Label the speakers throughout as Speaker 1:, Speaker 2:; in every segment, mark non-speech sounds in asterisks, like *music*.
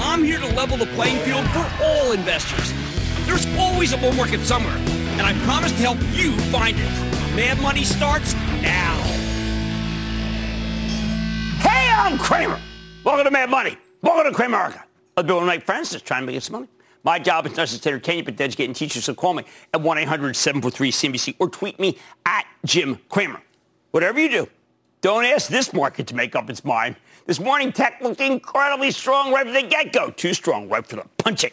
Speaker 1: I'm here to level the playing field for all investors. There's always a bull market somewhere, and I promise to help you find it. Mad Money starts now. Hey, I'm Cramer. Welcome to Mad Money. Welcome to Cramerica. I'm doing my friends just trying to make some money. My job is not just to entertain you, but to educate and teach you. So call me at 1-800-743-CNBC or tweet me at Jim Cramer. Whatever you do, don't ask this market to make up its mind. This morning, tech looked incredibly strong right from the get-go. Too strong right for the punching.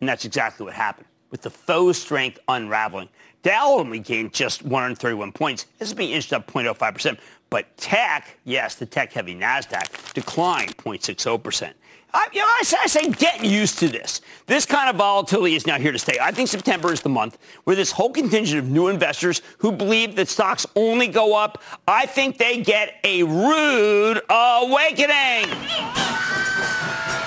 Speaker 1: And that's exactly what happened, with the faux strength unraveling. Dow only gained just 131 points. This has been inched up 0.05%. But tech, yes, the tech-heavy NASDAQ, declined 0.60%. I, you know, I say, I say get used to this. This kind of volatility is now here to stay. I think September is the month where this whole contingent of new investors who believe that stocks only go up, I think they get a rude awakening.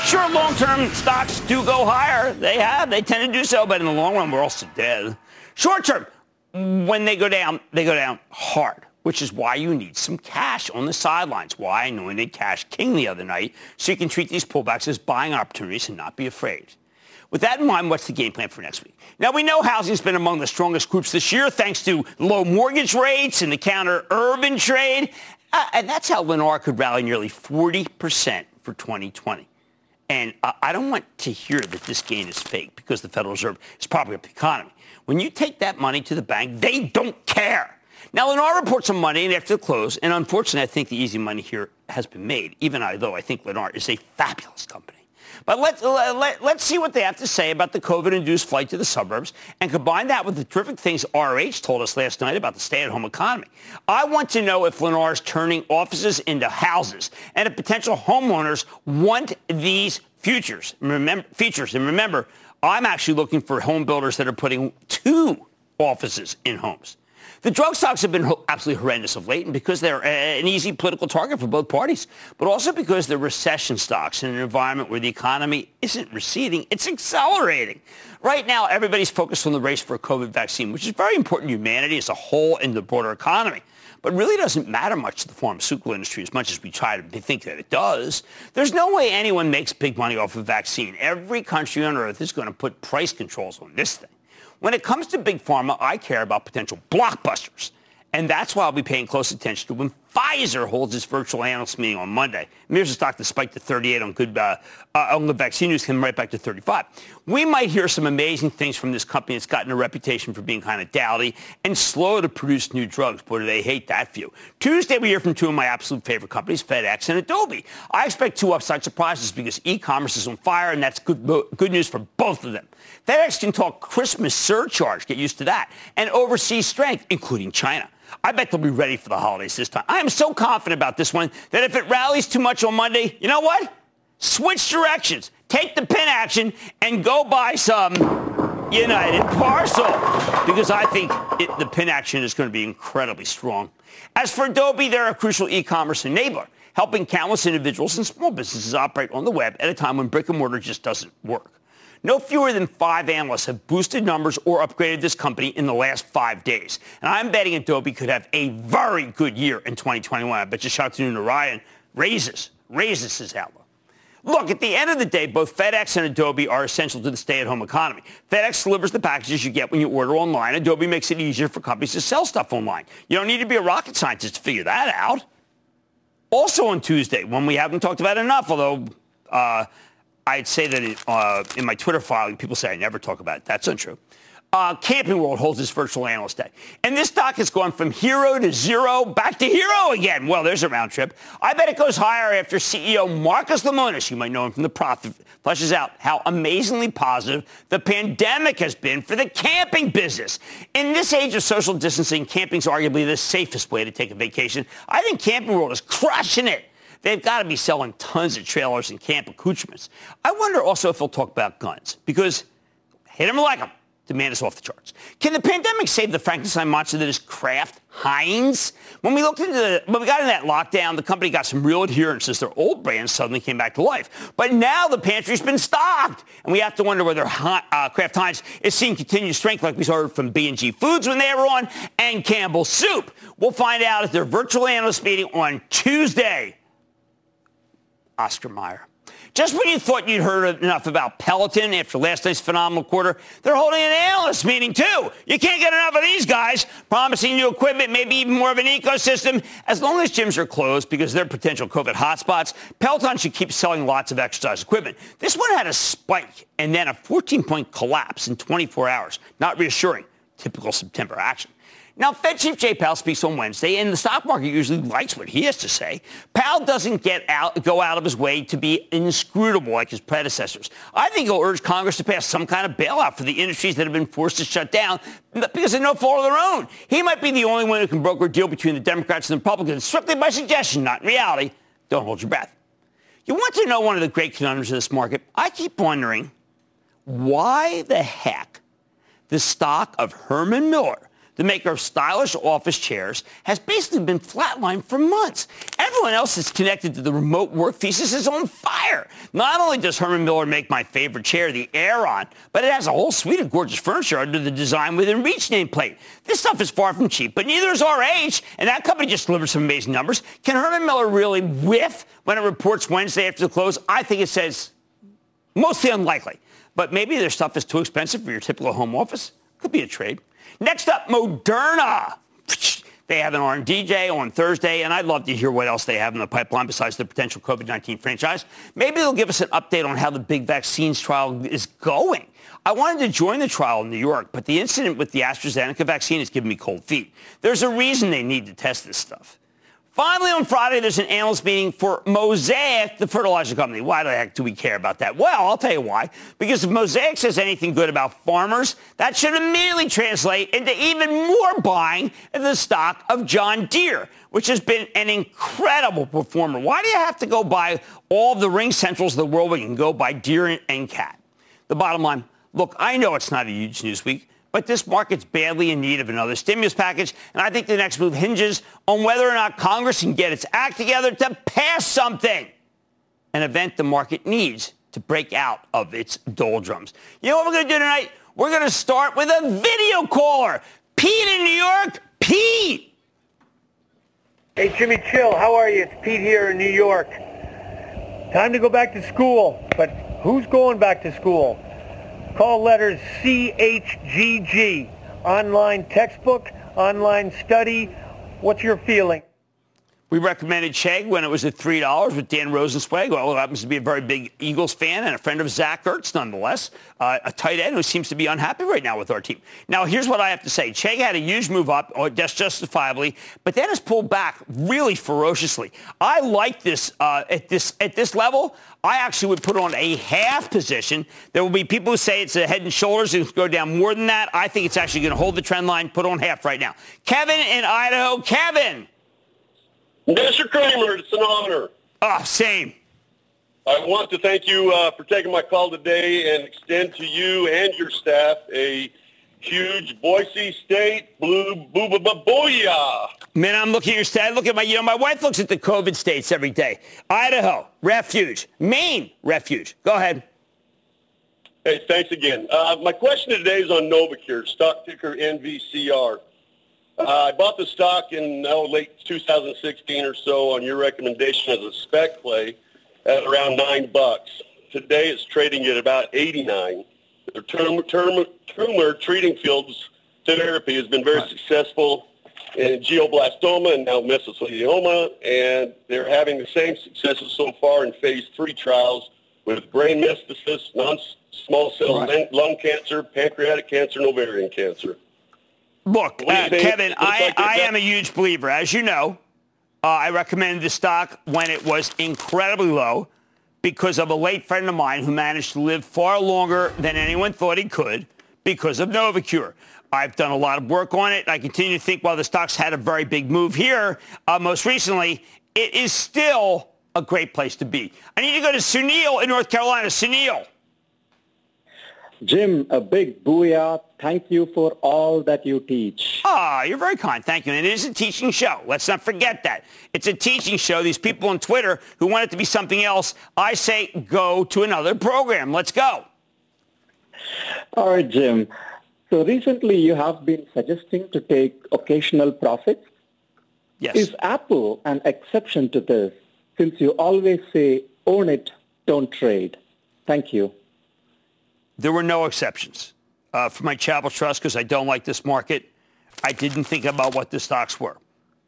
Speaker 1: Sure, long-term stocks do go higher. They have. They tend to do so. But in the long run, we're also dead. Short-term, when they go down, they go down hard which is why you need some cash on the sidelines. Why I anointed Cash King the other night, so you can treat these pullbacks as buying opportunities and not be afraid. With that in mind, what's the game plan for next week? Now, we know housing's been among the strongest groups this year thanks to low mortgage rates and the counter-urban trade. Uh, and that's how Lennar could rally nearly 40% for 2020. And uh, I don't want to hear that this gain is fake because the Federal Reserve is propping up the economy. When you take that money to the bank, they don't care. Now, Lennar reports some money after the close, and unfortunately, I think the easy money here has been made, even though I think Lennar is a fabulous company. But let's, let, let's see what they have to say about the COVID-induced flight to the suburbs and combine that with the terrific things RH told us last night about the stay-at-home economy. I want to know if Lennar is turning offices into houses and if potential homeowners want these futures, remember, features. And remember, I'm actually looking for home builders that are putting two offices in homes. The drug stocks have been absolutely horrendous of late, and because they're uh, an easy political target for both parties, but also because they're recession stocks in an environment where the economy isn't receding, it's accelerating. Right now, everybody's focused on the race for a COVID vaccine, which is very important to humanity as a whole and the broader economy but really doesn't matter much to the pharmaceutical industry as much as we try to think that it does. There's no way anyone makes big money off a vaccine. Every country on earth is going to put price controls on this thing. When it comes to big pharma, I care about potential blockbusters. And that's why I'll be paying close attention to when Pfizer holds its virtual analyst meeting on Monday. A stock that spiked to 38 on good uh, uh, on the vaccine news, came right back to 35. We might hear some amazing things from this company that's gotten a reputation for being kind of dowdy and slow to produce new drugs. Boy, do they hate that view. Tuesday, we hear from two of my absolute favorite companies, FedEx and Adobe. I expect two upside surprises because e-commerce is on fire, and that's good, good news for both of them. FedEx can talk Christmas surcharge, get used to that, and overseas strength, including China. I bet they'll be ready for the holidays this time. I am so confident about this one that if it rallies too much on Monday, you know what? Switch directions. Take the pin action and go buy some United Parcel because I think it, the pin action is going to be incredibly strong. As for Adobe, they're a crucial e-commerce enabler, helping countless individuals and small businesses operate on the web at a time when brick and mortar just doesn't work. No fewer than five analysts have boosted numbers or upgraded this company in the last five days. And I'm betting Adobe could have a very good year in 2021. I bet you Shantanu Narayan raises, raises his outlook. Look, at the end of the day, both FedEx and Adobe are essential to the stay-at-home economy. FedEx delivers the packages you get when you order online. Adobe makes it easier for companies to sell stuff online. You don't need to be a rocket scientist to figure that out. Also on Tuesday, one we haven't talked about enough, although uh, I'd say that it, uh, in my Twitter filing, people say I never talk about it. That's untrue. Uh, Camping World holds its virtual analyst day. And this stock has gone from hero to zero back to hero again. Well, there's a round trip. I bet it goes higher after CEO Marcus Lemonis, you might know him from the profit, fleshes out how amazingly positive the pandemic has been for the camping business. In this age of social distancing, camping is arguably the safest way to take a vacation. I think Camping World is crushing it. They've got to be selling tons of trailers and camp accoutrements. I wonder also if they'll talk about guns because hit them like them. Demand is off the charts. Can the pandemic save the Frankenstein monster that is Kraft Heinz? When we looked into the, when we got in that lockdown, the company got some real adherence as their old brands suddenly came back to life. But now the pantry's been stocked, and we have to wonder whether uh, Kraft Heinz is seeing continued strength like we saw from B&G Foods when they were on, and Campbell's Soup. We'll find out at their virtual analyst meeting on Tuesday. Oscar Mayer. Just when you thought you'd heard enough about Peloton after last night's phenomenal quarter, they're holding an analyst meeting too. You can't get enough of these guys promising new equipment, maybe even more of an ecosystem. As long as gyms are closed because they're potential COVID hotspots, Peloton should keep selling lots of exercise equipment. This one had a spike and then a 14-point collapse in 24 hours. Not reassuring. Typical September action. Now, Fed Chief Jay Powell speaks on Wednesday, and the stock market usually likes what he has to say. Powell doesn't get out, go out of his way to be inscrutable like his predecessors. I think he'll urge Congress to pass some kind of bailout for the industries that have been forced to shut down because of no fault of their own. He might be the only one who can broker a deal between the Democrats and the Republicans, strictly by suggestion, not in reality. Don't hold your breath. You want to know one of the great conundrums of this market? I keep wondering why the heck the stock of Herman Miller the maker of stylish office chairs, has basically been flatlined for months. Everyone else is connected to the remote work thesis is on fire. Not only does Herman Miller make my favorite chair, the Aeron, but it has a whole suite of gorgeous furniture under the Design Within Reach nameplate. This stuff is far from cheap, but neither is RH, and that company just delivered some amazing numbers. Can Herman Miller really whiff when it reports Wednesday after the close? I think it says mostly unlikely. But maybe their stuff is too expensive for your typical home office. Could be a trade. Next up, Moderna. *laughs* They have an R&D day on Thursday, and I'd love to hear what else they have in the pipeline besides the potential COVID-19 franchise. Maybe they'll give us an update on how the big vaccines trial is going. I wanted to join the trial in New York, but the incident with the AstraZeneca vaccine has given me cold feet. There's a reason they need to test this stuff. Finally, on Friday, there's an analyst meeting for Mosaic, the fertilizer company. Why the heck do we care about that? Well, I'll tell you why. Because if Mosaic says anything good about farmers, that should immediately translate into even more buying of the stock of John Deere, which has been an incredible performer. Why do you have to go buy all the RingCentrals of the world when you can go buy Deere and Cat? The bottom line, look, I know it's not a huge news week but this market's badly in need of another stimulus package. And I think the next move hinges on whether or not Congress can get its act together to pass something, an event the market needs to break out of its doldrums. You know what we're going to do tonight? We're going to start with a video caller. Pete in New York. Pete.
Speaker 2: Hey, Jimmy Chill. How are you? It's Pete here in New York. Time to go back to school. But who's going back to school? Call letters CHGG. Online textbook, online study. What's your feeling?
Speaker 1: We recommended Chegg when it was at $3 with Dan Rosensweig, who happens to be a very big Eagles fan and a friend of Zach Ertz nonetheless, uh, a tight end who seems to be unhappy right now with our team. Now, here's what I have to say. Chegg had a huge move up, just justifiably, but then has pulled back really ferociously. I like this uh, at this at this level. I actually would put on a half position. There will be people who say it's a head and shoulders and go down more than that. I think it's actually going to hold the trend line. Put on half right now. Kevin in Idaho. Kevin.
Speaker 3: Mr. Cramer, it's an honor.
Speaker 1: Ah, oh, same.
Speaker 3: I want to thank you uh, for taking my call today and extend to you and your staff a huge Boise State blue booba booyah.
Speaker 1: Man, I'm looking at your stat. Look at my, you know, my wife looks at the COVID states every day. Idaho, refuge. Maine, refuge. Go ahead.
Speaker 3: Hey, thanks again. Uh, my question today is on Novocure, stock ticker NVCR. Uh, I bought the stock in oh, late 2016 or so on your recommendation as a spec play at around nine bucks. Today it's trading at about 89. The tumor treating fields therapy has been very successful in glioblastoma and now mesothelioma, and they're having the same successes so far in phase three trials with brain metastasis, non-small cell right. lung cancer, pancreatic cancer, and ovarian cancer.
Speaker 1: Look, uh, Kevin, I, I am a huge believer. As you know, uh, I recommended the stock when it was incredibly low because of a late friend of mine who managed to live far longer than anyone thought he could because of Novocure. I've done a lot of work on it. I continue to think while the stock's had a very big move here, uh, most recently, it is still a great place to be. I need to go to Sunil in North Carolina. Sunil.
Speaker 4: Jim, a big booyah. Thank you for all that you teach.
Speaker 1: Ah, you're very kind. Thank you. And it is a teaching show. Let's not forget that. It's a teaching show. These people on Twitter who want it to be something else, I say go to another program. Let's go.
Speaker 4: All right, Jim. So recently you have been suggesting to take occasional profits.
Speaker 1: Yes.
Speaker 4: Is Apple an exception to this since you always say own it, don't trade? Thank you.
Speaker 1: There were no exceptions. Uh, for my Charitable Trust, because I don't like this market, I didn't think about what the stocks were.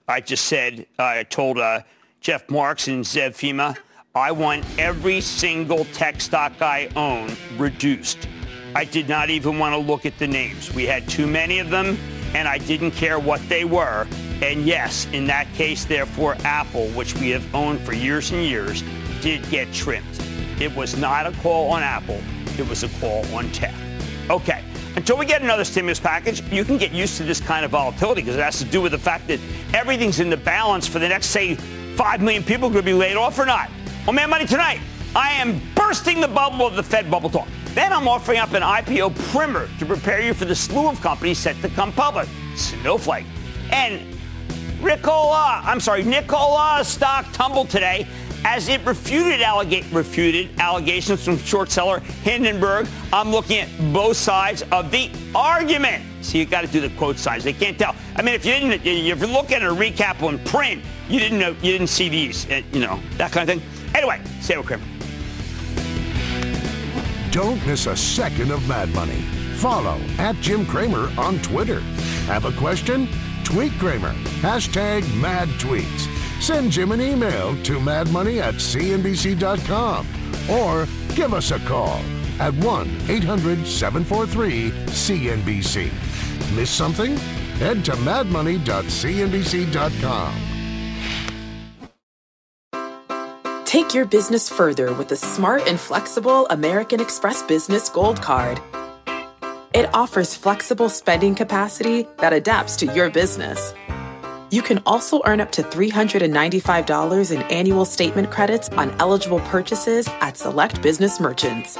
Speaker 1: I just said, I told uh, Jeff Marks and Zev Fima, I want every single tech stock I own reduced. I did not even want to look at the names. We had too many of them, and I didn't care what they were. And yes, in that case, therefore, Apple, which we have owned for years and years, did get trimmed. It was not a call on Apple. It was a call on tech. Okay. Until we get another stimulus package, you can get used to this kind of volatility because it has to do with the fact that everything's in the balance for the next, say, 5 million people could be laid off or not. On Mad Money tonight, I am bursting the bubble of the Fed bubble talk. Then I'm offering up an IPO primer to prepare you for the slew of companies set to come public. Snowflake. And Ricola, I'm sorry, Nikola stock tumbled today as it refuted, allega- refuted allegations from short seller Hindenburg. I'm looking at both sides of the argument. So you got to do the quote signs. They can't tell. I mean, if you didn't, if you're looking at a recap on print, you didn't know, you didn't see these, uh, you know, that kind of thing. Anyway, stay with Cramer.
Speaker 5: Don't miss a second of Mad Money. Follow at Jim Cramer on Twitter. Have a question? Tweet Cramer. Hashtag mad tweets. Send Jim an email to madmoney at cnbc.com or give us a call at 1 800 743 CNBC. Miss something? Head to madmoney.cnbc.com.
Speaker 6: Take your business further with the smart and flexible American Express Business Gold Card. It offers flexible spending capacity that adapts to your business. You can also earn up to $395 in annual statement credits on eligible purchases at select business merchants.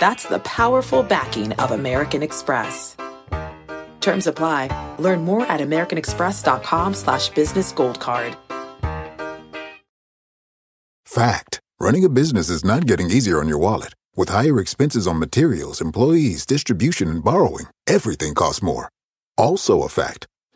Speaker 6: That's the powerful backing of American Express. Terms apply. Learn more at americanexpress.com slash business gold card.
Speaker 7: Fact. Running a business is not getting easier on your wallet. With higher expenses on materials, employees, distribution, and borrowing, everything costs more. Also a fact.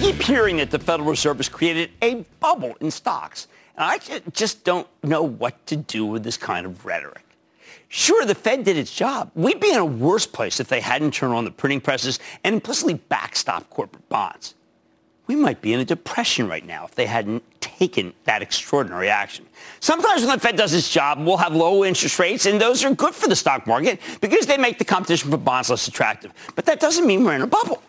Speaker 1: Keep hearing that the Federal Reserve has created a bubble in stocks. And I just don't know what to do with this kind of rhetoric. Sure, the Fed did its job. We'd be in a worse place if they hadn't turned on the printing presses and implicitly backstopped corporate bonds. We might be in a depression right now if they hadn't taken that extraordinary action. Sometimes when the Fed does its job, we'll have low interest rates, and those are good for the stock market because they make the competition for bonds less attractive. But that doesn't mean we're in a bubble.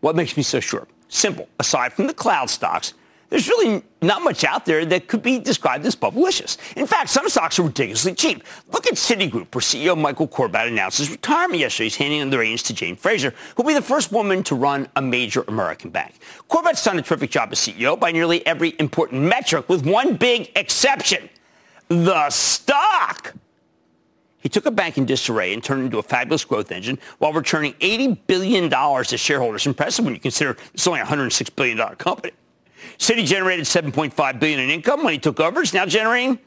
Speaker 1: What makes me so sure? Simple. Aside from the cloud stocks, there's really not much out there that could be described as bubblicious. In fact, some stocks are ridiculously cheap. Look at Citigroup, where CEO Michael Corbat announced his retirement yesterday. He's handing the reins to Jane Fraser, who'll be the first woman to run a major American bank. Corbat's done a terrific job as CEO by nearly every important metric, with one big exception. The stock. He took a bank in disarray and turned it into a fabulous growth engine while returning $80 billion to shareholders. Impressive when you consider it's only a $106 billion company. Citi generated 7.5 billion in income when he took over. It's now generating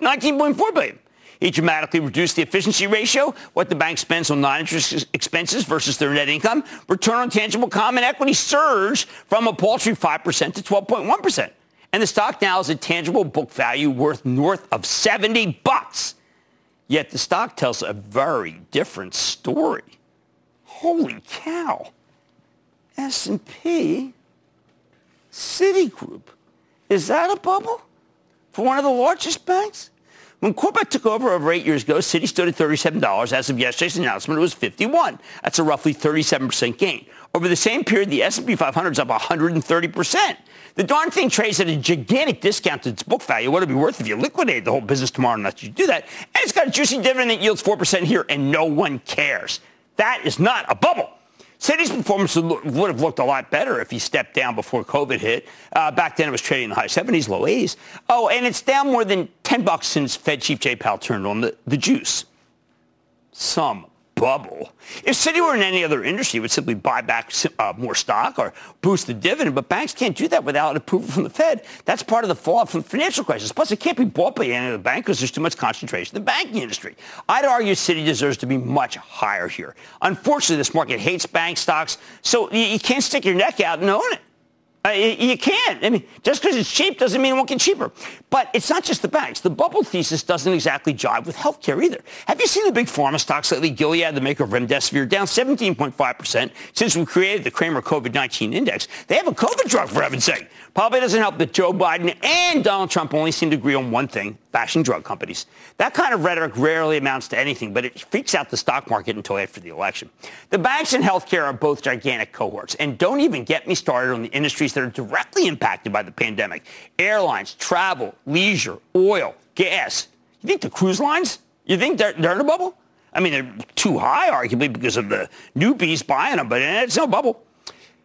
Speaker 1: 19.4 billion. He dramatically reduced the efficiency ratio, what the bank spends on non-interest expenses versus their net income. Return on tangible common equity surged from a paltry 5% to 12.1%. And the stock now is a tangible book value worth north of 70 bucks. Yet the stock tells a very different story. Holy cow. S&P Citigroup. Is that a bubble for one of the largest banks? When Corbat took over over eight years ago, Citi stood at $37. As of yesterday's announcement, it was 51. That's a roughly 37% gain. Over the same period, the S&P 500 is up 130%. The darn thing trades at a gigantic discount to its book value. What it'd be worth if you liquidated the whole business tomorrow and let you do that? And it's got a juicy dividend that yields 4% here, and no one cares. That is not a bubble. Citi's performance would have looked a lot better if he stepped down before COVID hit. Uh, back then, it was trading in the high 70s, low 80s. Oh, and it's down more than 10 bucks since Fed Chief Jay Powell turned on the, the juice. Some bubble. If Citi were in any other industry, it would simply buy back uh, more stock or boost the dividend. But banks can't do that without approval from the Fed. That's part of the fallout from the financial crisis. Plus, it can't be bought by any of the bank because there's too much concentration in the banking industry. I'd argue Citi deserves to be much higher here. Unfortunately, this market hates bank stocks, so you can't stick your neck out and own it. Uh, you can't. I mean, just because it's cheap doesn't mean it won't get cheaper. But it's not just the banks. The bubble thesis doesn't exactly jive with healthcare either. Have you seen the big pharma stocks lately? Gilead, the maker of Remdesivir, down 17.5% since we created the Cramer COVID-19 index. They have a COVID drug, for heaven's sake. Probably doesn't help that Joe Biden and Donald Trump only seem to agree on one thing, bashing drug companies. That kind of rhetoric rarely amounts to anything, but it freaks out the stock market until after the election. The banks and healthcare are both gigantic cohorts, and don't even get me started on the industries that are directly impacted by the pandemic. Airlines, travel, leisure, oil, gas. You think the cruise lines, you think they're, they're in a bubble? I mean, they're too high, arguably, because of the newbies buying them, but it's no bubble.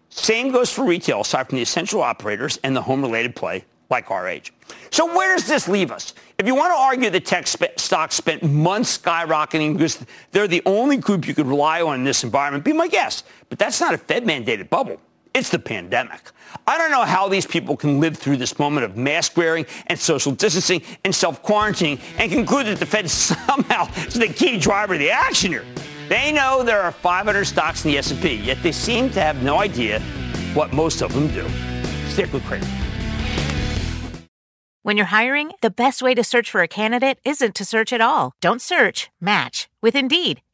Speaker 1: Same goes for retail, aside from the essential operators and the home-related play like RH. So where does this leave us? If you want to argue that tech sp- stocks spent months skyrocketing because they're the only group you could rely on in this environment, be my guest. But that's not a Fed-mandated bubble. It's the pandemic. I don't know how these people can live through this moment of mask wearing and social distancing and self-quarantining and conclude that the Fed *laughs* somehow is the key driver of the action here. They know there are 500 stocks in the S&P, yet they seem to have no idea what most of them do. Stick with Cramer.
Speaker 8: When you're hiring, the best way to search for a candidate isn't to search at all. Don't search, match with Indeed.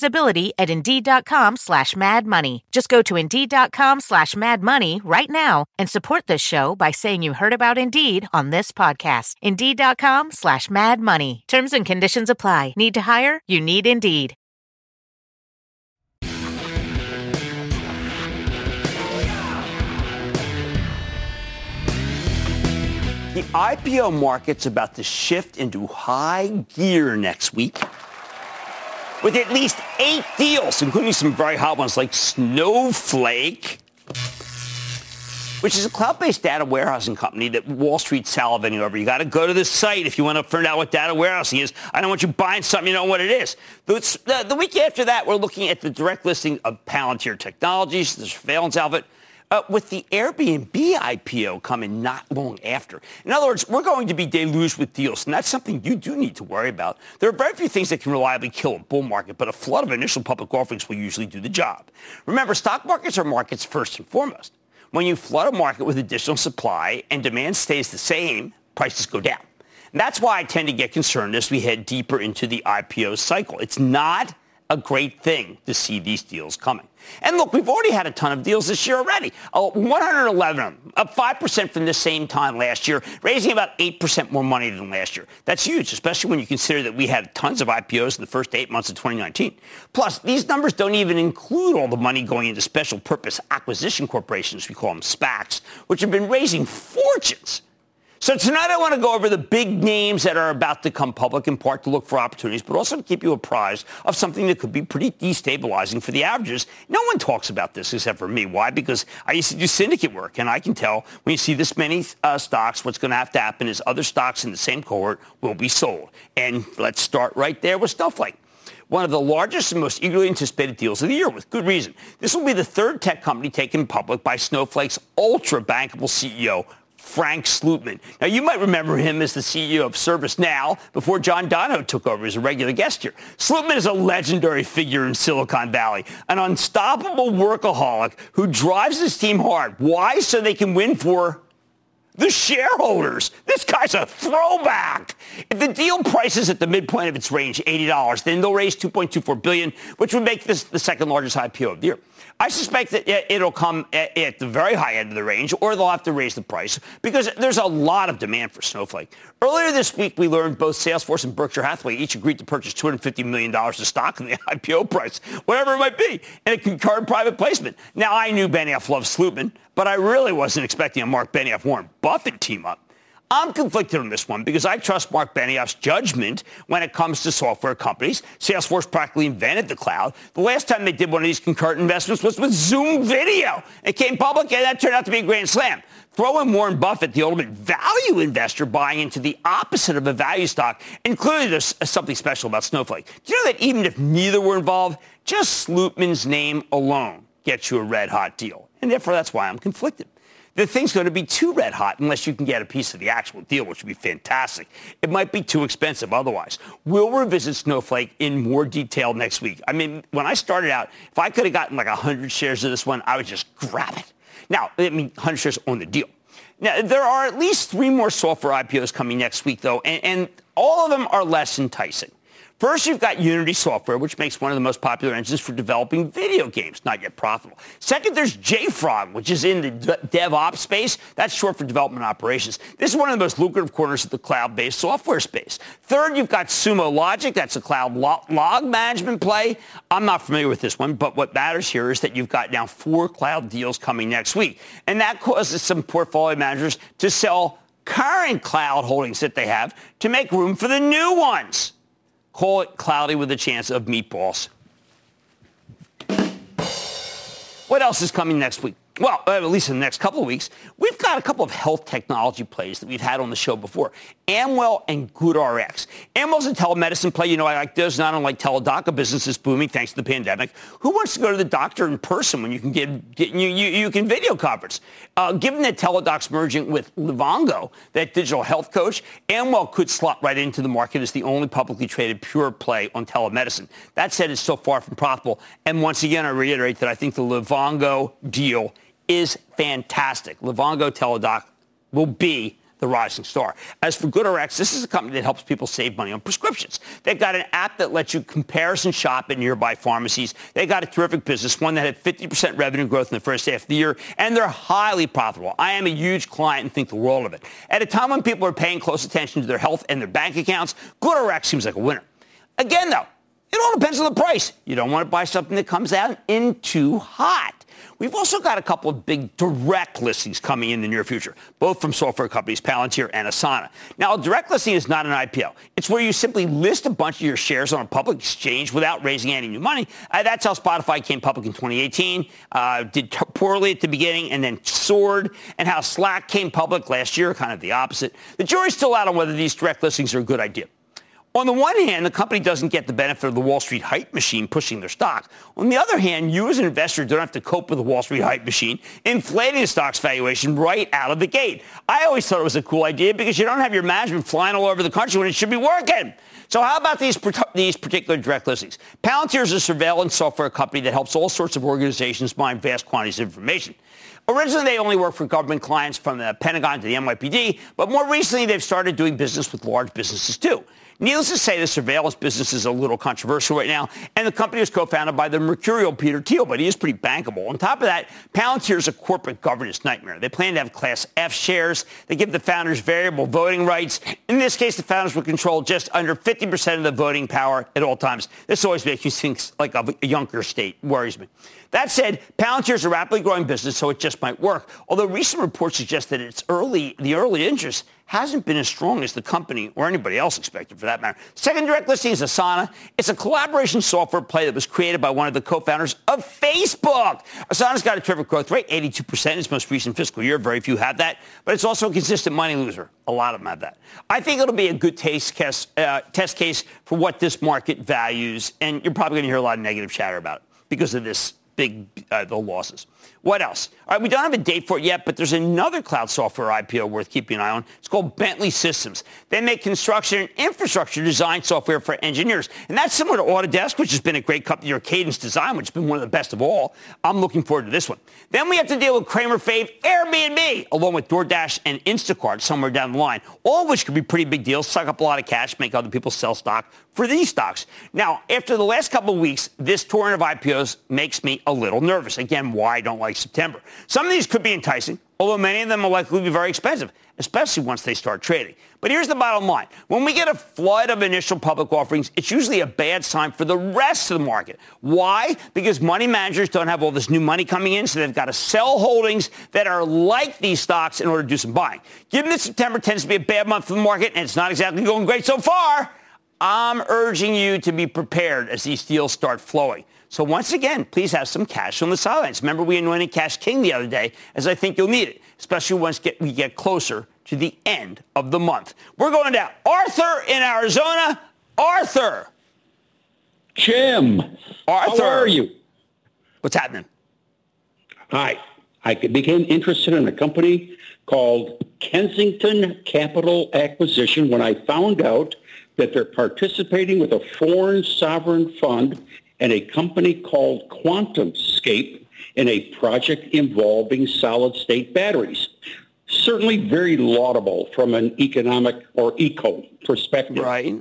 Speaker 8: visibility at Indeed.com slash Mad Money. Just go to Indeed.com slash Mad Money right now and support this show by saying you heard about Indeed on this podcast. Indeed.com slash Mad Money. Terms and conditions apply. Need to hire? You need Indeed.
Speaker 1: The IPO market's about to shift into high gear next week. With at least eight deals, including some very hot ones like Snowflake, which is a cloud-based data warehousing company that Wall Street's salivating over. You got to go to the site if you want to find out what data warehousing is. I don't want you buying something you know what it is. The, the week after that, we're looking at the direct listing of Palantir Technologies, the surveillance outfit uh, with the Airbnb IPO coming not long after. In other words, we're going to be deluged with deals, and that's something you do need to worry about. There are very few things that can reliably kill a bull market, but a flood of initial public offerings will usually do the job. Remember, stock markets are markets first and foremost. When you flood a market with additional supply and demand stays the same, prices go down. And that's why I tend to get concerned as we head deeper into the IPO cycle. It's not a great thing to see these deals coming. And look, we've already had a ton of deals this year already. Oh, 111 of them, up 5% from the same time last year, raising about 8% more money than last year. That's huge, especially when you consider that we had tons of IPOs in the first eight months of 2019. Plus, these numbers don't even include all the money going into special purpose acquisition corporations, we call them SPACs, which have been raising fortunes. So tonight I want to go over the big names that are about to come public in part to look for opportunities, but also to keep you apprised of something that could be pretty destabilizing for the averages. No one talks about this except for me. Why? Because I used to do syndicate work, and I can tell when you see this many uh, stocks, what's going to have to happen is other stocks in the same cohort will be sold. And let's start right there with Snowflake one of the largest and most eagerly anticipated deals of the year with good reason. This will be the third tech company taken public by Snowflake's ultra bankable CEO, Frank Slootman. Now, you might remember him as the CEO of ServiceNow before John Donahoe took over as a regular guest here. Slootman is a legendary figure in Silicon Valley, an unstoppable workaholic who drives his team hard. Why? So they can win for the shareholders. This guy's a throwback. If the deal prices at the midpoint of its range, $80, then they'll raise 2.24 billion, which would make this the second largest IPO of the year. I suspect that it'll come at the very high end of the range, or they'll have to raise the price because there's a lot of demand for Snowflake. Earlier this week, we learned both Salesforce and Berkshire Hathaway each agreed to purchase $250 million of stock in the *laughs* IPO price, whatever it might be, in a concurrent private placement. Now, I knew Benioff loved Slootman, but I really wasn't expecting a Mark Benioff-Warren Buffett team up. I'm conflicted on this one because I trust Mark Benioff's judgment when it comes to software companies. Salesforce practically invented the cloud. The last time they did one of these concurrent investments was with Zoom Video. It came public and that turned out to be a grand slam. Throw in Warren Buffett, the ultimate value investor, buying into the opposite of a value stock. And clearly there's something special about Snowflake. Do you know that even if neither were involved, just Slootman's name alone gets you a red hot deal? And therefore that's why I'm conflicted the thing's going to be too red hot unless you can get a piece of the actual deal, which would be fantastic. It might be too expensive otherwise. We'll revisit Snowflake in more detail next week. I mean, when I started out, if I could have gotten like 100 shares of this one, I would just grab it. Now, I mean, 100 shares on the deal. Now, there are at least three more software IPOs coming next week, though, and, and all of them are less enticing. First, you've got Unity Software, which makes one of the most popular engines for developing video games, not yet profitable. Second, there's JFrog, which is in the DevOps space. That's short for development operations. This is one of the most lucrative corners of the cloud-based software space. Third, you've got Sumo Logic. That's a cloud log management play. I'm not familiar with this one, but what matters here is that you've got now four cloud deals coming next week. And that causes some portfolio managers to sell current cloud holdings that they have to make room for the new ones. Call it cloudy with a chance of meatballs. What else is coming next week? Well, uh, at least in the next couple of weeks, we've got a couple of health technology plays that we've had on the show before. Amwell and GoodRx. Amwell's a telemedicine play. You know, I like this, not unlike Teladoc, a business is booming thanks to the pandemic. Who wants to go to the doctor in person when you can get, get you, you, you can video conference? Uh, given that Teladoc's merging with Livongo, that digital health coach, Amwell could slot right into the market as the only publicly traded pure play on telemedicine. That said, it's so far from profitable. And once again, I reiterate that I think the Livongo deal is fantastic. Livongo Teladoc will be the rising star. As for GoodRx, this is a company that helps people save money on prescriptions. They've got an app that lets you comparison shop at nearby pharmacies. They got a terrific business, one that had 50% revenue growth in the first half of the year, and they're highly profitable. I am a huge client and think the world of it. At a time when people are paying close attention to their health and their bank accounts, GoodRx seems like a winner. Again, though, it all depends on the price. You don't want to buy something that comes out in too hot. We've also got a couple of big direct listings coming in the near future, both from software companies Palantir and Asana. Now, a direct listing is not an IPO. It's where you simply list a bunch of your shares on a public exchange without raising any new money. Uh, that's how Spotify came public in 2018, uh, did t- poorly at the beginning and then soared, and how Slack came public last year, kind of the opposite. The jury's still out on whether these direct listings are a good idea. On the one hand, the company doesn't get the benefit of the Wall Street hype machine pushing their stock. On the other hand, you as an investor don't have to cope with the Wall Street hype machine inflating the stock's valuation right out of the gate. I always thought it was a cool idea because you don't have your management flying all over the country when it should be working. So how about these, these particular direct listings? Palantir is a surveillance software company that helps all sorts of organizations mine vast quantities of information. Originally, they only worked for government clients from the Pentagon to the NYPD, but more recently, they've started doing business with large businesses too. Needless to say, the surveillance business is a little controversial right now, and the company was co-founded by the mercurial Peter Thiel, but he is pretty bankable. On top of that, Palantir is a corporate governance nightmare. They plan to have Class F shares. They give the founders variable voting rights. In this case, the founders would control just under 50% of the voting power at all times. This always makes you think like a younger state, worries me. That said, Palantir is a rapidly growing business, so it just might work. Although recent reports suggest that its early, the early interest hasn't been as strong as the company or anybody else expected for that matter. Second direct listing is Asana. It's a collaboration software play that was created by one of the co-founders of Facebook. Asana's got a terrific growth rate, 82% in its most recent fiscal year. Very few have that, but it's also a consistent money loser. A lot of them have that. I think it'll be a good taste uh, test case for what this market values, and you're probably going to hear a lot of negative chatter about it because of this big uh, the losses. What else? All right, we don't have a date for it yet, but there's another cloud software IPO worth keeping an eye on. It's called Bentley Systems. They make construction and infrastructure design software for engineers. And that's similar to Autodesk, which has been a great company, or Cadence Design, which has been one of the best of all. I'm looking forward to this one. Then we have to deal with Cramer fave Airbnb, along with DoorDash and Instacart somewhere down the line, all of which could be pretty big deals, suck up a lot of cash, make other people sell stock for these stocks. Now, after the last couple of weeks, this torrent of IPOs makes me a little nervous. Again, why I don't like September. Some of these could be enticing, although many of them are likely be very expensive, especially once they start trading. But here's the bottom line. When we get a flood of initial public offerings, it's usually a bad sign for the rest of the market. Why? Because money managers don't have all this new money coming in, so they've got to sell holdings that are like these stocks in order to do some buying. Given that September tends to be a bad month for the market, and it's not exactly going great so far, I'm urging you to be prepared as these deals start flowing. So once again, please have some cash on the sidelines. Remember, we anointed Cash King the other day, as I think you'll need it, especially once get, we get closer to the end of the month. We're going to Arthur in Arizona. Arthur.
Speaker 9: Jim.
Speaker 1: Arthur.
Speaker 9: How are you?
Speaker 1: What's happening?
Speaker 9: Hi. I became interested in a company called Kensington Capital Acquisition when I found out that they're participating with a foreign sovereign fund and a company called QuantumScape in a project involving solid-state batteries. Certainly very laudable from an economic or eco perspective.
Speaker 1: Right.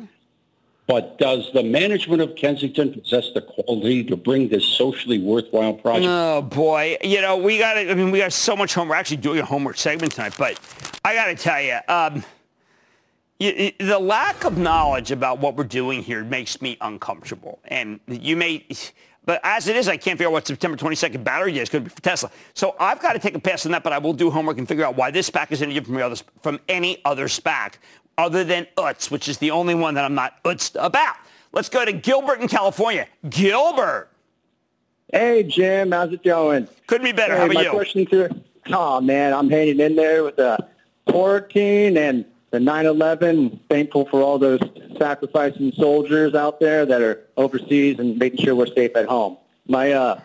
Speaker 9: But does the management of Kensington possess the quality to bring this socially worthwhile project?
Speaker 1: Oh boy, you know we got. I mean, we got so much homework. We're actually doing a homework segment tonight, but I got to tell you, um, you, the lack of knowledge about what we're doing here makes me uncomfortable. And you may, but as it is, I can't figure out what September 22nd battery day is going to be for Tesla. So I've got to take a pass on that, but I will do homework and figure out why this SPAC is any different from, other, from any other SPAC other than UTZ, which is the only one that I'm not UTZ about. Let's go to Gilbert in California. Gilbert.
Speaker 10: Hey, Jim. How's it going?
Speaker 1: Couldn't be better.
Speaker 10: Hey,
Speaker 1: How about
Speaker 10: my
Speaker 1: you?
Speaker 10: question to, oh, man, I'm hanging in there with the quarantine and the 9/11. Thankful for all those sacrificing soldiers out there that are overseas and making sure we're safe at home. My uh,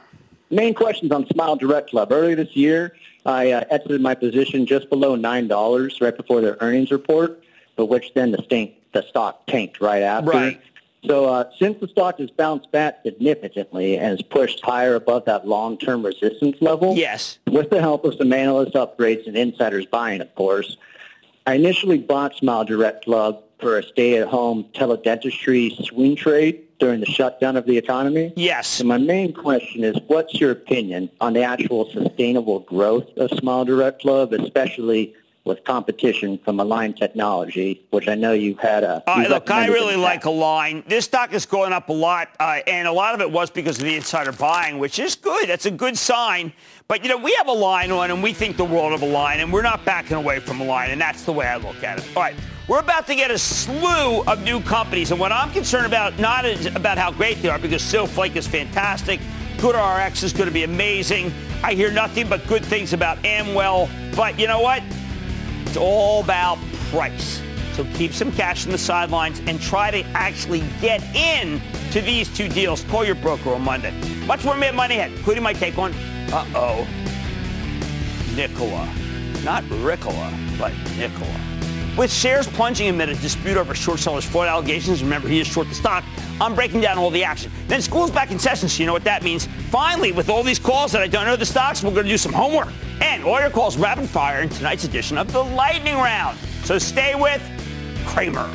Speaker 10: main question is on Smile Direct Club. Earlier this year, I uh, exited my position just below nine dollars right before their earnings report, but which then the, stink, the stock tanked right after.
Speaker 1: Right.
Speaker 10: So uh, since the stock has bounced back significantly and has pushed higher above that long-term resistance level,
Speaker 1: Yes.
Speaker 10: with the help of some analyst upgrades and insiders buying, of course, I initially bought Smile Direct Club for a stay-at-home teledentistry swing trade during the shutdown of the economy.
Speaker 1: Yes.
Speaker 10: So my main question is, what's your opinion on the actual sustainable growth of Smile Direct Club, especially with competition from Align Technology, which I know you've had a.
Speaker 1: Uh, look, I really like Align. This stock is going up a lot, uh, and a lot of it was because of the insider buying, which is good. That's a good sign. But, you know, we have Align on, and we think the world of Align, and we're not backing away from Align, and that's the way I look at it. All right. We're about to get a slew of new companies, and what I'm concerned about, not is about how great they are, because Snowflake is fantastic. GoodRx is going to be amazing. I hear nothing but good things about Amwell. But you know what? It's all about price. So keep some cash in the sidelines and try to actually get in to these two deals. Call your broker on Monday. Much more Mad Money ahead, including my take on, uh-oh, Nikola. Not Ricola, but Nikola. With shares plunging amid a dispute over short sellers' fraud allegations, remember he is short the stock, I'm breaking down all the action. Then school's back in session, so you know what that means. Finally, with all these calls that I don't know the stocks, we're going to do some homework. And your calls rapid fire in tonight's edition of the Lightning Round. So stay with Cramer.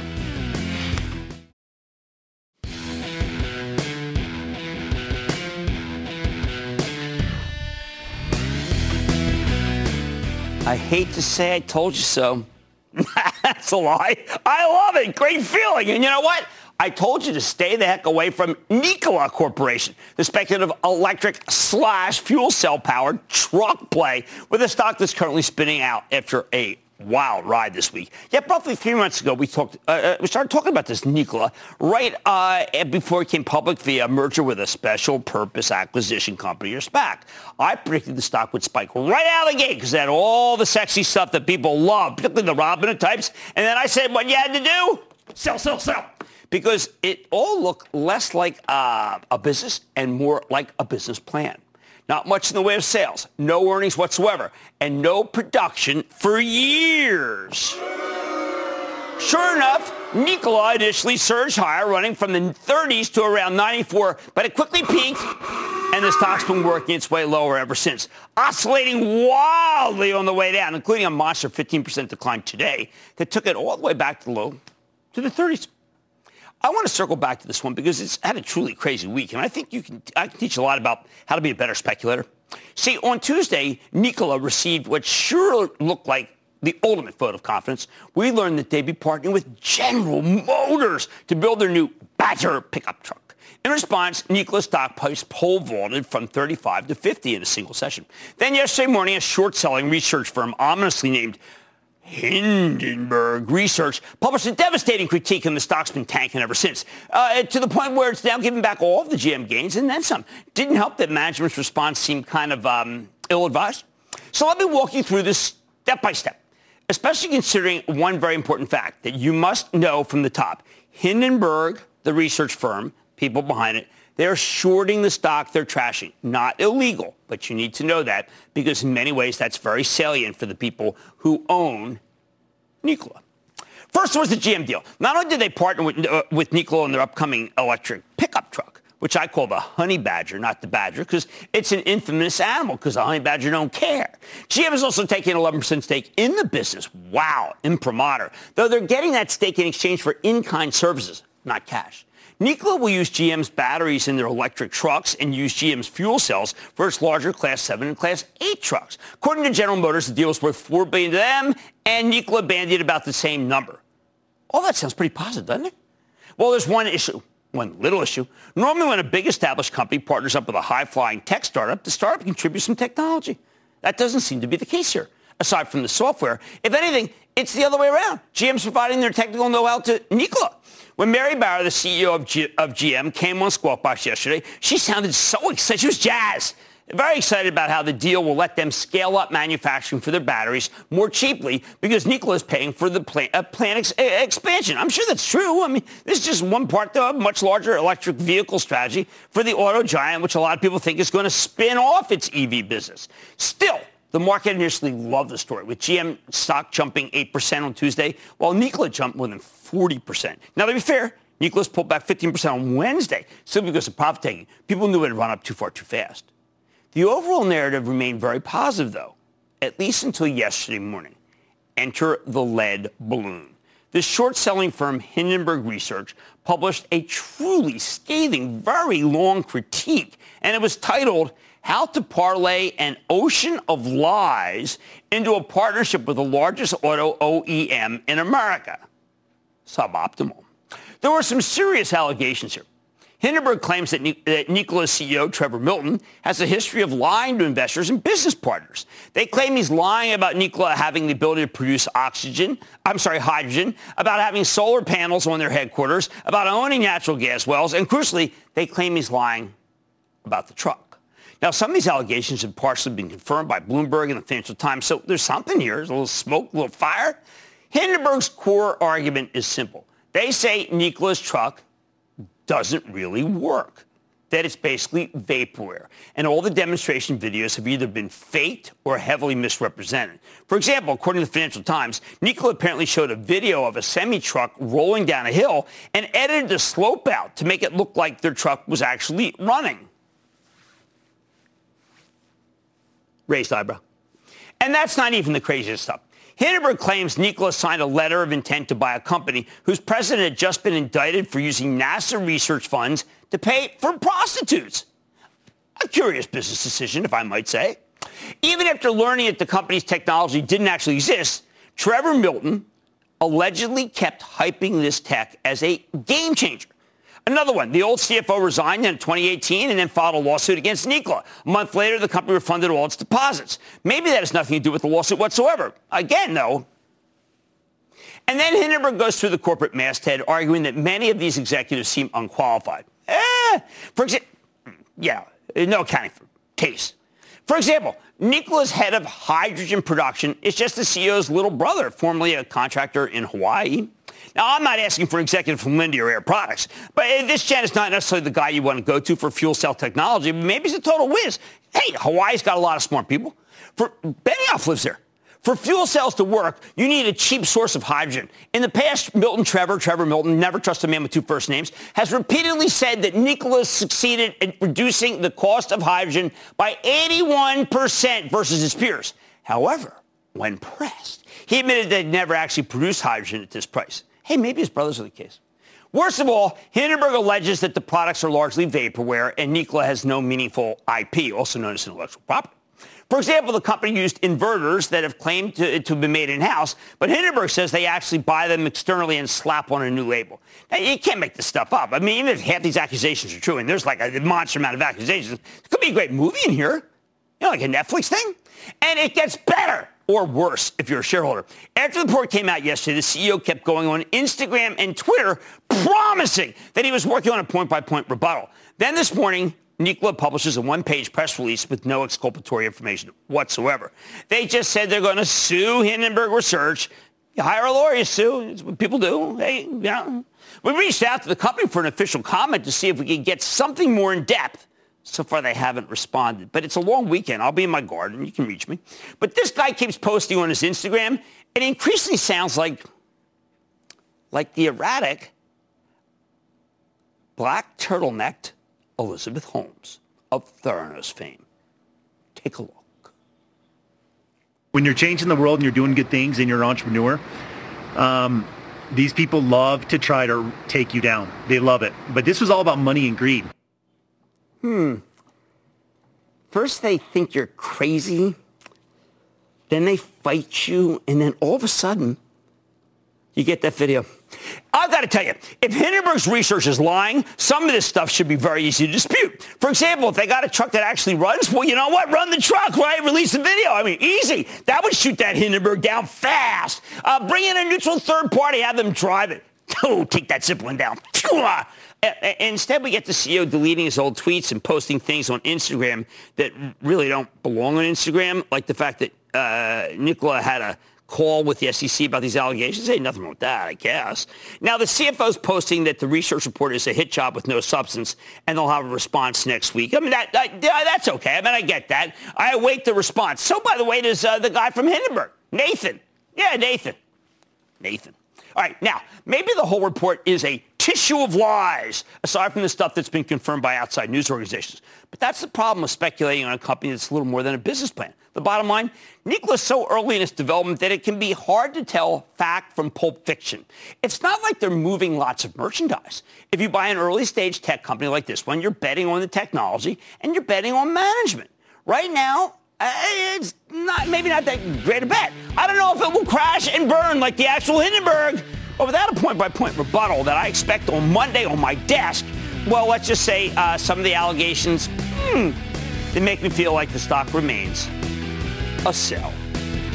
Speaker 1: I hate to say I told you so. *laughs* That's a lie. I love it. Great feeling. And you know what? I told you to stay the heck away from Nikola Corporation, the speculative electric slash fuel cell powered truck play with a stock that's currently spinning out after a wild ride this week. Yet roughly three months ago, we talked, uh, uh we started talking about this Nikola right uh, before it came public via merger with a special purpose acquisition company or SPAC. I predicted the stock would spike right out of the gate because it had all the sexy stuff that people love, particularly the Robinhood types. And then I said, what you had to do? Sell, sell, sell because it all looked less like uh, a business and more like a business plan. Not much in the way of sales, no earnings whatsoever, and no production for years. Sure enough, Nikola initially surged higher, running from the 30s to around 94, but it quickly peaked, and the stock's been working its way lower ever since, oscillating wildly on the way down, including a monster 15% decline today that took it all the way back to the low to the 30s. I want to circle back to this one because it's had a truly crazy week, and I think you can I can teach a lot about how to be a better speculator. See, on Tuesday, Nikola received what sure looked like the ultimate vote of confidence. We learned that they'd be partnering with General Motors to build their new Badger pickup truck. In response, Nikola's stock price pole vaulted from 35 to 50 in a single session. Then yesterday morning, a short-selling research firm ominously named Hindenburg Research published a devastating critique, and the stock's been tanking ever since, uh, to the point where it's now giving back all of the GM gains and then some. Didn't help that management's response seemed kind of um, ill-advised. So let me walk you through this step by step, especially considering one very important fact that you must know from the top. Hindenburg, the research firm, people behind it, they're shorting the stock they're trashing. Not illegal, but you need to know that because in many ways that's very salient for the people who own Nikola. First was the GM deal. Not only did they partner with, uh, with Nikola in their upcoming electric pickup truck, which I call the honey badger, not the badger, because it's an infamous animal because the honey badger don't care. GM is also taking an 11% stake in the business. Wow, imprimatur. Though they're getting that stake in exchange for in-kind services, not cash. Nikola will use GM's batteries in their electric trucks and use GM's fuel cells for its larger Class 7 and Class 8 trucks. According to General Motors, the deal is worth 4 billion to them, and Nikola bandied about the same number. All that sounds pretty positive, doesn't it? Well, there's one issue, one little issue. Normally, when a big established company partners up with a high-flying tech startup, the startup contributes some technology. That doesn't seem to be the case here, aside from the software. If anything, it's the other way around. GM's providing their technical know-how to Nikola. When Mary Barra, the CEO of, G- of GM, came on Squawk Box yesterday, she sounded so excited. She was jazzed. Very excited about how the deal will let them scale up manufacturing for their batteries more cheaply because Nikola is paying for the plant, uh, plant ex- expansion. I'm sure that's true. I mean, this is just one part of a much larger electric vehicle strategy for the auto giant, which a lot of people think is going to spin off its EV business. Still, the market initially loved the story, with GM stock jumping 8% on Tuesday, while Nikola jumped more than 40%. Now, to be fair, Nikola's pulled back 15% on Wednesday, simply because of profit taking. People knew it had run up too far too fast. The overall narrative remained very positive, though, at least until yesterday morning. Enter the lead balloon. The short-selling firm Hindenburg Research published a truly scathing, very long critique, and it was titled how to parlay an ocean of lies into a partnership with the largest auto OEM in America. Suboptimal. There were some serious allegations here. Hindenburg claims that, that Nikola's CEO, Trevor Milton, has a history of lying to investors and business partners. They claim he's lying about Nikola having the ability to produce oxygen, I'm sorry, hydrogen, about having solar panels on their headquarters, about owning natural gas wells, and crucially, they claim he's lying about the truck. Now, some of these allegations have partially been confirmed by Bloomberg and the Financial Times, so there's something here. There's a little smoke, a little fire. Hindenburg's core argument is simple. They say Nikola's truck doesn't really work. That it's basically vaporware. And all the demonstration videos have either been faked or heavily misrepresented. For example, according to the Financial Times, Nikola apparently showed a video of a semi-truck rolling down a hill and edited the slope out to make it look like their truck was actually running. Raised eyebrow. And that's not even the craziest stuff. Hindenburg claims Nikola signed a letter of intent to buy a company whose president had just been indicted for using NASA research funds to pay for prostitutes. A curious business decision, if I might say. Even after learning that the company's technology didn't actually exist, Trevor Milton allegedly kept hyping this tech as a game changer. Another one, the old CFO resigned in 2018 and then filed a lawsuit against Nikola. A month later, the company refunded all its deposits. Maybe that has nothing to do with the lawsuit whatsoever. Again, though. And then Hindenburg goes through the corporate masthead, arguing that many of these executives seem unqualified. Eh, for example, yeah, no accounting for taste. For example, Nikola's head of hydrogen production is just the CEO's little brother, formerly a contractor in Hawaii. Now, I'm not asking for executive from Linde or Air Products, but eh, this Jen is not necessarily the guy you want to go to for fuel cell technology. Maybe he's a total whiz. Hey, Hawaii's got a lot of smart people. For Benioff lives there. For fuel cells to work, you need a cheap source of hydrogen. In the past, Milton Trevor, Trevor Milton, never trust a man with two first names, has repeatedly said that Nikola succeeded in reducing the cost of hydrogen by 81% versus his peers. However, when pressed, he admitted they'd never actually produced hydrogen at this price. Hey, maybe his brothers are the case. Worst of all, Hindenburg alleges that the products are largely vaporware and Nikola has no meaningful IP, also known as intellectual property. For example, the company used inverters that have claimed to, to be made in-house, but Hindenburg says they actually buy them externally and slap on a new label. Now, you can't make this stuff up. I mean, even if half these accusations are true, and there's like a monster amount of accusations, it could be a great movie in here, you know, like a Netflix thing. And it gets better or worse if you're a shareholder. After the report came out yesterday, the CEO kept going on Instagram and Twitter promising that he was working on a point-by-point rebuttal. Then this morning, Nikola publishes a one-page press release with no exculpatory information whatsoever. They just said they're going to sue Hindenburg Research. You hire a lawyer, you sue. It's what people do. Hey, yeah. We reached out to the company for an official comment to see if we could get something more in depth. So far, they haven't responded. But it's a long weekend. I'll be in my garden. You can reach me. But this guy keeps posting on his Instagram. It increasingly sounds like, like the erratic, black turtlenecked Elizabeth Holmes of Theranos fame. Take a look.
Speaker 11: When you're changing the world and you're doing good things and you're an entrepreneur, um, these people love to try to take you down. They love it. But this was all about money and greed
Speaker 1: hmm, first they think you're crazy, then they fight you, and then all of a sudden, you get that video. I've got to tell you, if Hindenburg's research is lying, some of this stuff should be very easy to dispute. For example, if they got a truck that actually runs, well, you know what? Run the truck, right? Release the video. I mean, easy. That would shoot that Hindenburg down fast. Uh, bring in a neutral third party, have them drive it. Oh, *laughs* take that Zeppelin down. Instead, we get the CEO deleting his old tweets and posting things on Instagram that really don't belong on Instagram, like the fact that uh, Nikola had a call with the SEC about these allegations. Hey, nothing wrong with that, I guess. Now, the CFO's posting that the research report is a hit job with no substance, and they'll have a response next week. I mean, that, that that's okay. I mean, I get that. I await the response. So, by the way, there's uh, the guy from Hindenburg, Nathan. Yeah, Nathan. Nathan. All right, now, maybe the whole report is a tissue of lies, aside from the stuff that's been confirmed by outside news organizations. But that's the problem with speculating on a company that's a little more than a business plan. The bottom line, Nikola's so early in its development that it can be hard to tell fact from pulp fiction. It's not like they're moving lots of merchandise. If you buy an early stage tech company like this one, you're betting on the technology and you're betting on management. right now, it's not maybe not that great a bet. I don't know if it will crash and burn like the actual Hindenburg. But without a point-by-point rebuttal that I expect on Monday on my desk, well, let's just say uh, some of the allegations, hmm, they make me feel like the stock remains a sell.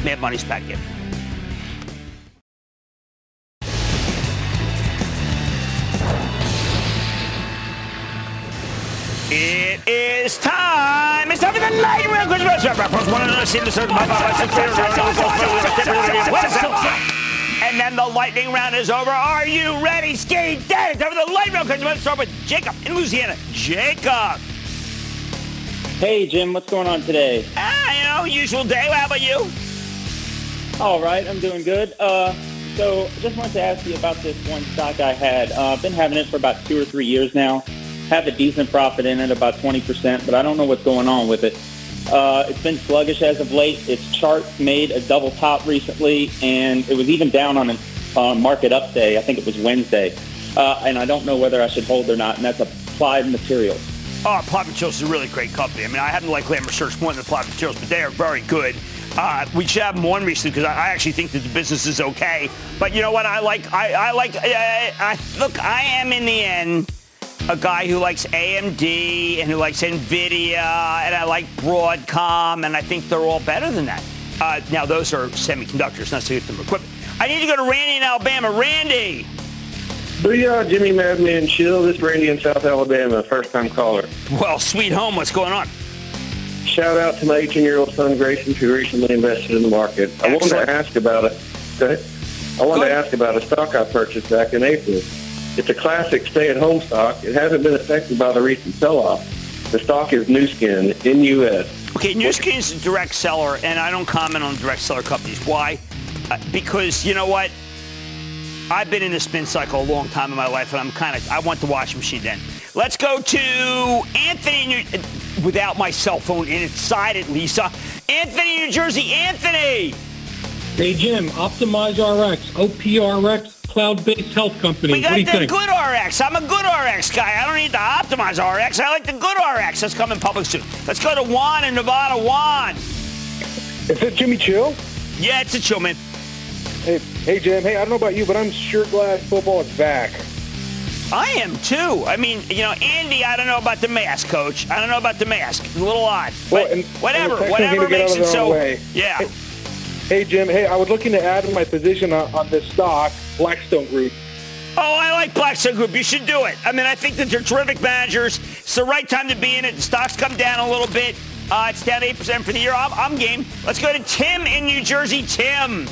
Speaker 1: Mad Money's back in. It is time. It's time for the lightning *laughs* round. *laughs* And then the lightning round is over. Are you ready? Skate dead. It's time for the lightning round. Let's start with Jacob in Louisiana. Jacob.
Speaker 12: Hey, Jim. What's going on today?
Speaker 1: Ah, you know, usual day. How about you?
Speaker 12: All right. I'm doing good. Uh, so just wanted to ask you about this one stock I had. Uh, I've been having it for about two or three years now have a decent profit in it, about 20%, but I don't know what's going on with it. Uh, it's been sluggish as of late. Its chart made a double top recently, and it was even down on a uh, market up day. I think it was Wednesday. Uh, and I don't know whether I should hold or not, and that's Applied Materials.
Speaker 1: Oh, Applied Materials is a really great company. I mean, I haven't liked Lam Research more than Applied Materials, but they are very good. Uh, we should have them on recently because I, I, actually think that the business is okay. But you know what? I like. I, I like. I, look, I am in the end a guy who likes AMD and who likes NVIDIA, and I like Broadcom, and I think they're all better than that. Uh, now, those are semiconductors, not system equipment. I need to go to Randy in Alabama. Randy!
Speaker 13: Booyah, Jimmy Madman Chill. This is Randy in South Alabama, first-time caller.
Speaker 1: Well, sweet home, what's going on?
Speaker 13: Shout out to my 18-year-old son, Grayson, who recently invested in the market. Excellent. I wanted to ask about it. I wanted to ask about a stock I purchased back in April. It's a classic stay-at-home stock. It hasn't been affected by the recent sell-off. The stock is Nu Skin, N-U-S.
Speaker 1: Okay, Nu Skin is a direct seller, and I don't comment on direct seller companies. Why? Uh, because you know what? I've been in the spin cycle a long time in my life, and I'm kind of I want the washing machine then. Let's go to Anthony, without my cell phone inside it, Lisa. Anthony, New Jersey. Anthony.
Speaker 14: Hey Jim, OptimizeRx, OPRX, cloud-based health company.
Speaker 1: We got
Speaker 14: what do you
Speaker 1: the
Speaker 14: think?
Speaker 1: GoodRx. I'm a GoodRx guy. I don't need to OptimizeRx. I like the good RX. That's coming public soon. Let's go to Juan in Nevada. Juan.
Speaker 15: Is it Jimmy Chill?
Speaker 1: Yeah, it's a chill, man.
Speaker 15: Hey, hey, Jim. Hey, I don't know about you, but I'm sure glad football is back.
Speaker 1: I am too. I mean, you know, Andy, I don't know about the mask, coach. I don't know about the mask. It's a little odd. But well, and, whatever,
Speaker 15: and
Speaker 1: whatever makes it so.
Speaker 15: Way.
Speaker 1: Yeah.
Speaker 15: Hey, hey, Jim. Hey, I was looking to add my position on, on this stock. Blackstone Group.
Speaker 1: Oh, I like Blackstone Group. You should do it. I mean, I think that they're terrific managers. It's the right time to be in it. The stocks come down a little bit. Uh, it's down 8% for the year. I'm, I'm game. Let's go to Tim in New Jersey. Tim.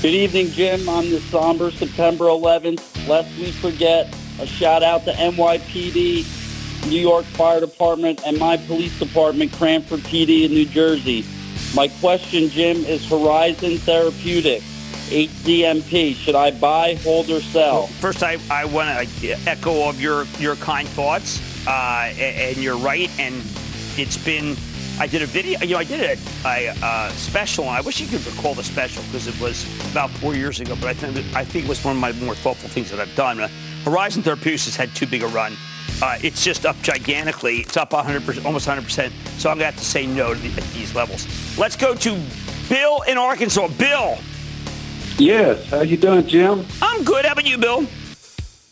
Speaker 16: Good evening, Jim. On the somber September 11th, lest we forget, a shout out to NYPD, New York Fire Department, and my police department, Cranford PD in New Jersey. My question, Jim, is Horizon Therapeutics. HZNP. Should I buy, hold, or sell? Well,
Speaker 1: first, I, I want to echo of your, your kind thoughts, uh, and, and, you're right. And it's been, I did a video, you know, I did a, a, special. I wish you could recall the special because it was about four years ago, but I think, I think it was one of my more thoughtful things that I've done. Uh, Horizon Therapeutics has had too big a run. Uh, it's just up gigantically. It's up 100%, almost 100%. So I'm going to have to say no to the, at these levels. Let's go to Bill in Arkansas. Bill.
Speaker 17: Yes. How you doing, Jim?
Speaker 1: I'm good. How about you, Bill?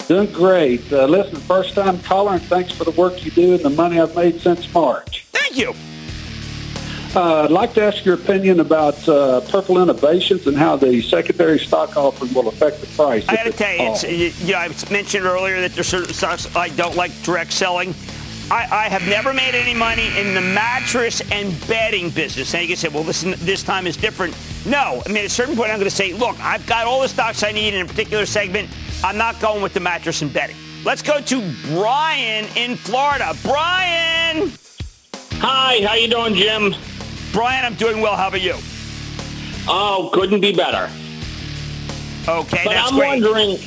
Speaker 17: Doing great. Uh, listen, first time caller, and thanks for the work you do and the money I've made since March.
Speaker 1: Thank you.
Speaker 17: Uh, I'd like to ask your opinion about uh, Purple Innovations and how the secondary stock offering will affect the price.
Speaker 1: I got to tell you, it's, you know, I mentioned earlier that there's certain stocks I don't like direct selling. I, I, have never made any money in the mattress and bedding business. And you can say, well, listen, this time is different. No. I mean, at a certain point, I'm going to say, look, I've got all the stocks I need in a particular segment. I'm not going with the mattress and bedding. Let's go to Brian in Florida. Brian!
Speaker 18: Hi, how you doing, Jim?
Speaker 1: Brian, I'm doing well. How about you?
Speaker 18: Oh, couldn't be better.
Speaker 1: Okay,
Speaker 18: but
Speaker 1: that's
Speaker 18: I'm
Speaker 1: great.
Speaker 18: wondering,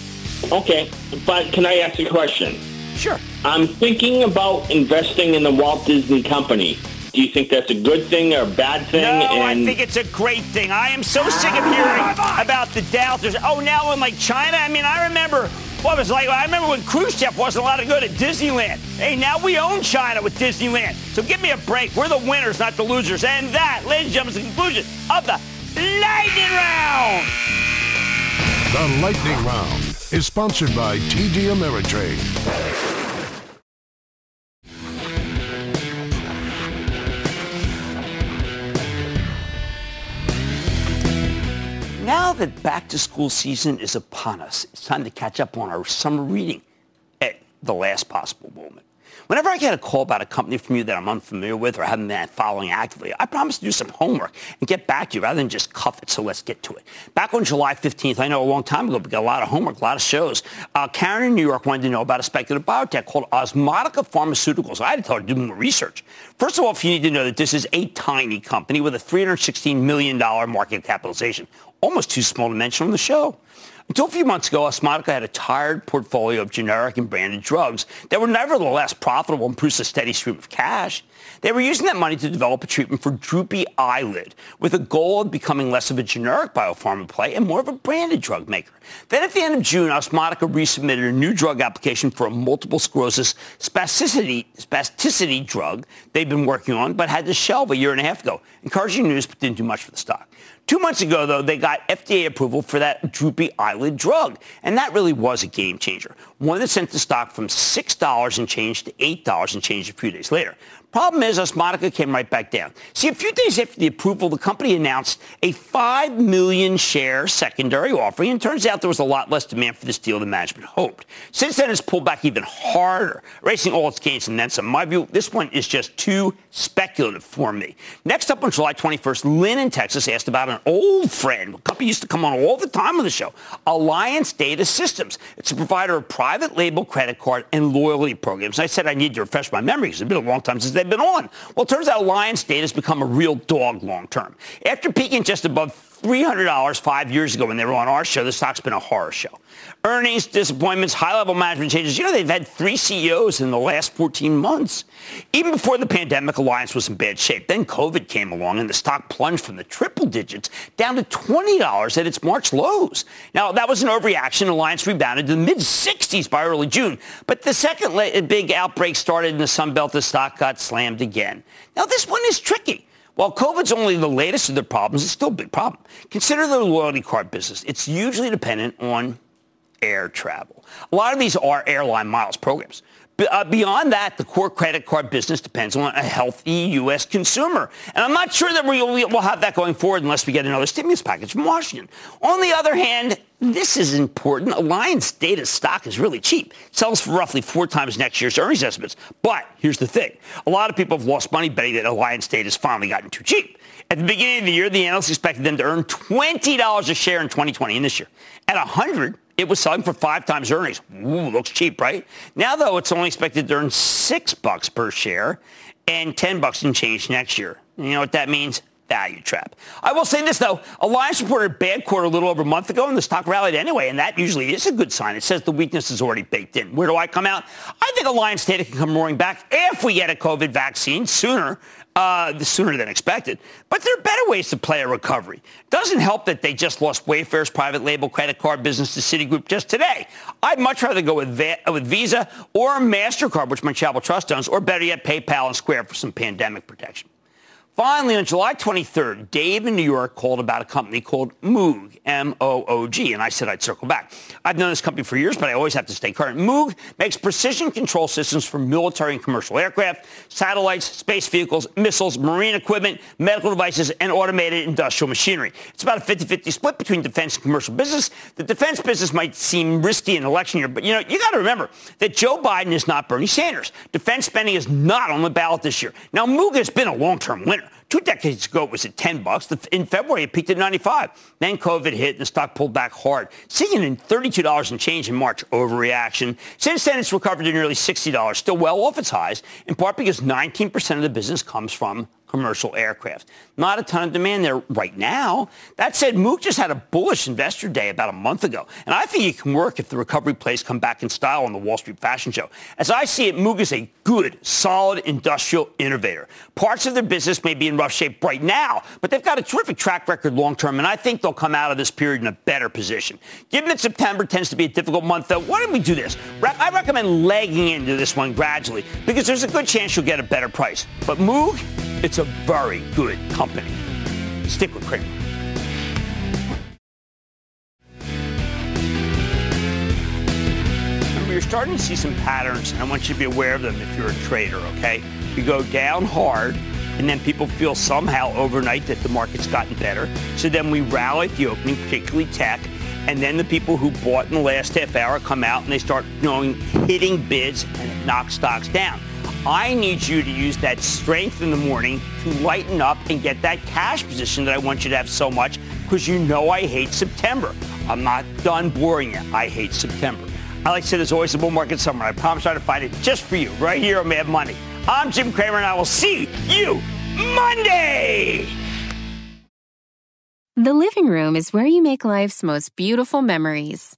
Speaker 18: okay, but can I ask a question?
Speaker 1: Sure.
Speaker 18: I'm thinking about investing in the Walt Disney Company. Do you think that's a good thing or a bad thing?
Speaker 1: No,
Speaker 18: and
Speaker 1: I think it's a great thing. I am so sick of hearing about the doubters. Oh, now in like China. I mean, I remember It was like, I remember when Khrushchev wasn't allowed to go to Disneyland. Hey, now we own China with Disneyland. So give me a break. We're the winners, not the losers. And that, ladies and gentlemen, is the conclusion of the Lightning Round.
Speaker 5: The Lightning Round is sponsored by TD Ameritrade.
Speaker 1: Now that back to school season is upon us, it's time to catch up on our summer reading at the last possible moment. Whenever I get a call about a company from you that I'm unfamiliar with or haven't been following actively, I promise to do some homework and get back to you rather than just cuff it. So let's get to it. Back on July 15th, I know a long time ago, we got a lot of homework, a lot of shows. Uh, Karen in New York wanted to know about a speculative biotech called Osmotica Pharmaceuticals. I had to tell her to do more research. First of all, if you need to know that this is a tiny company with a $316 million market capitalization, almost too small to mention on the show. Until a few months ago, Osmotica had a tired portfolio of generic and branded drugs that were nevertheless profitable and produced a steady stream of cash. They were using that money to develop a treatment for droopy eyelid with a goal of becoming less of a generic biopharma play and more of a branded drug maker. Then at the end of June, Osmotica resubmitted a new drug application for a multiple sclerosis spasticity, spasticity drug they've been working on, but had to shelve a year and a half ago. Encouraging news, but didn't do much for the stock. Two months ago, though, they got FDA approval for that droopy eyelid drug. And that really was a game changer. One that sent the stock from $6 and change to $8 and change a few days later. Problem is, Osmotica came right back down. See, a few days after the approval, the company announced a 5 million share secondary offering, and turns out there was a lot less demand for this deal than management hoped. Since then, it's pulled back even harder, erasing all its gains and then some. In my view, this one is just too speculative for me. Next up on July 21st, Lynn in Texas asked about an old friend, a company used to come on all the time on the show, Alliance Data Systems. It's a provider of private label credit card and loyalty programs. I said I need to refresh my memory because it's been a long time since they've been on. Well, it turns out Alliance Data has become a real dog long term. After peaking just above $300 five years ago when they were on our show, the stock's been a horror show. Earnings, disappointments, high-level management changes. You know, they've had three CEOs in the last 14 months. Even before the pandemic, Alliance was in bad shape. Then COVID came along and the stock plunged from the triple digits down to $20 at its March lows. Now, that was an overreaction. Alliance rebounded to the mid-60s by early June. But the second big outbreak started in the Sun Belt, the stock got slammed again. Now, this one is tricky. While COVID's only the latest of their problems, it's still a big problem. Consider the loyalty card business. It's usually dependent on air travel. A lot of these are airline miles programs. Uh, beyond that, the core credit card business depends on a healthy U.S. consumer. And I'm not sure that we will have that going forward unless we get another stimulus package from Washington. On the other hand, this is important. Alliance Data stock is really cheap. It sells for roughly four times next year's earnings estimates. But here's the thing. A lot of people have lost money betting that Alliance Data has finally gotten too cheap. At the beginning of the year, the analysts expected them to earn $20 a share in 2020 and this year. At 100, it was selling for five times earnings. Ooh, looks cheap, right? Now, though, it's only expected to earn six bucks per share and 10 bucks in change next year. You know what that means? Value trap. I will say this, though. Alliance reported a bad quarter a little over a month ago, and the stock rallied anyway, and that usually is a good sign. It says the weakness is already baked in. Where do I come out? I think Alliance data can come roaring back if we get a COVID vaccine sooner uh, sooner than expected. But there are better ways to play a recovery. Doesn't help that they just lost Wayfair's private label credit card business to Citigroup just today. I'd much rather go with, Va- with Visa or MasterCard, which my Charitable Trust owns, or better yet, PayPal and Square for some pandemic protection. Finally, on July 23rd, Dave in New York called about a company called Moog, M-O-O-G, and I said I'd circle back. I've known this company for years, but I always have to stay current. Moog makes precision control systems for military and commercial aircraft, satellites, space vehicles, missiles, marine equipment, medical devices, and automated industrial machinery. It's about a 50-50 split between defense and commercial business. The defense business might seem risky in election year, but you know, you got to remember that Joe Biden is not Bernie Sanders. Defense spending is not on the ballot this year. Now, Moog has been a long-term winner. Two decades ago, it was at 10 bucks. In February, it peaked at 95. Then COVID hit and the stock pulled back hard, seeing in $32 and change in March. Overreaction. Since then, it's recovered to nearly $60, still well off its highs, in part because 19% of the business comes from commercial aircraft. Not a ton of demand there right now. That said, Moog just had a bullish investor day about a month ago, and I think it can work if the recovery plays come back in style on the Wall Street Fashion Show. As I see it, Moog is a good, solid industrial innovator. Parts of their business may be in rough shape right now, but they've got a terrific track record long term, and I think they'll come out of this period in a better position. Given that September tends to be a difficult month, though, why don't we do this? I recommend legging into this one gradually because there's a good chance you'll get a better price. But Moog, it's a very good company. Stick with Cramer. Remember, you're starting to see some patterns, and I want you to be aware of them if you're a trader, okay? You go down hard, and then people feel somehow overnight that the market's gotten better. So then we rally at the opening, particularly tech, and then the people who bought in the last half hour come out and they start knowing hitting bids and knock stocks down. I need you to use that strength in the morning to lighten up and get that cash position that I want you to have so much because you know I hate September. I'm not done boring you. I hate September. I like to say there's always a bull market somewhere. I promise I'll find it just for you right here on Mad Money. I'm Jim Cramer and I will see you Monday.
Speaker 19: The living room is where you make life's most beautiful memories.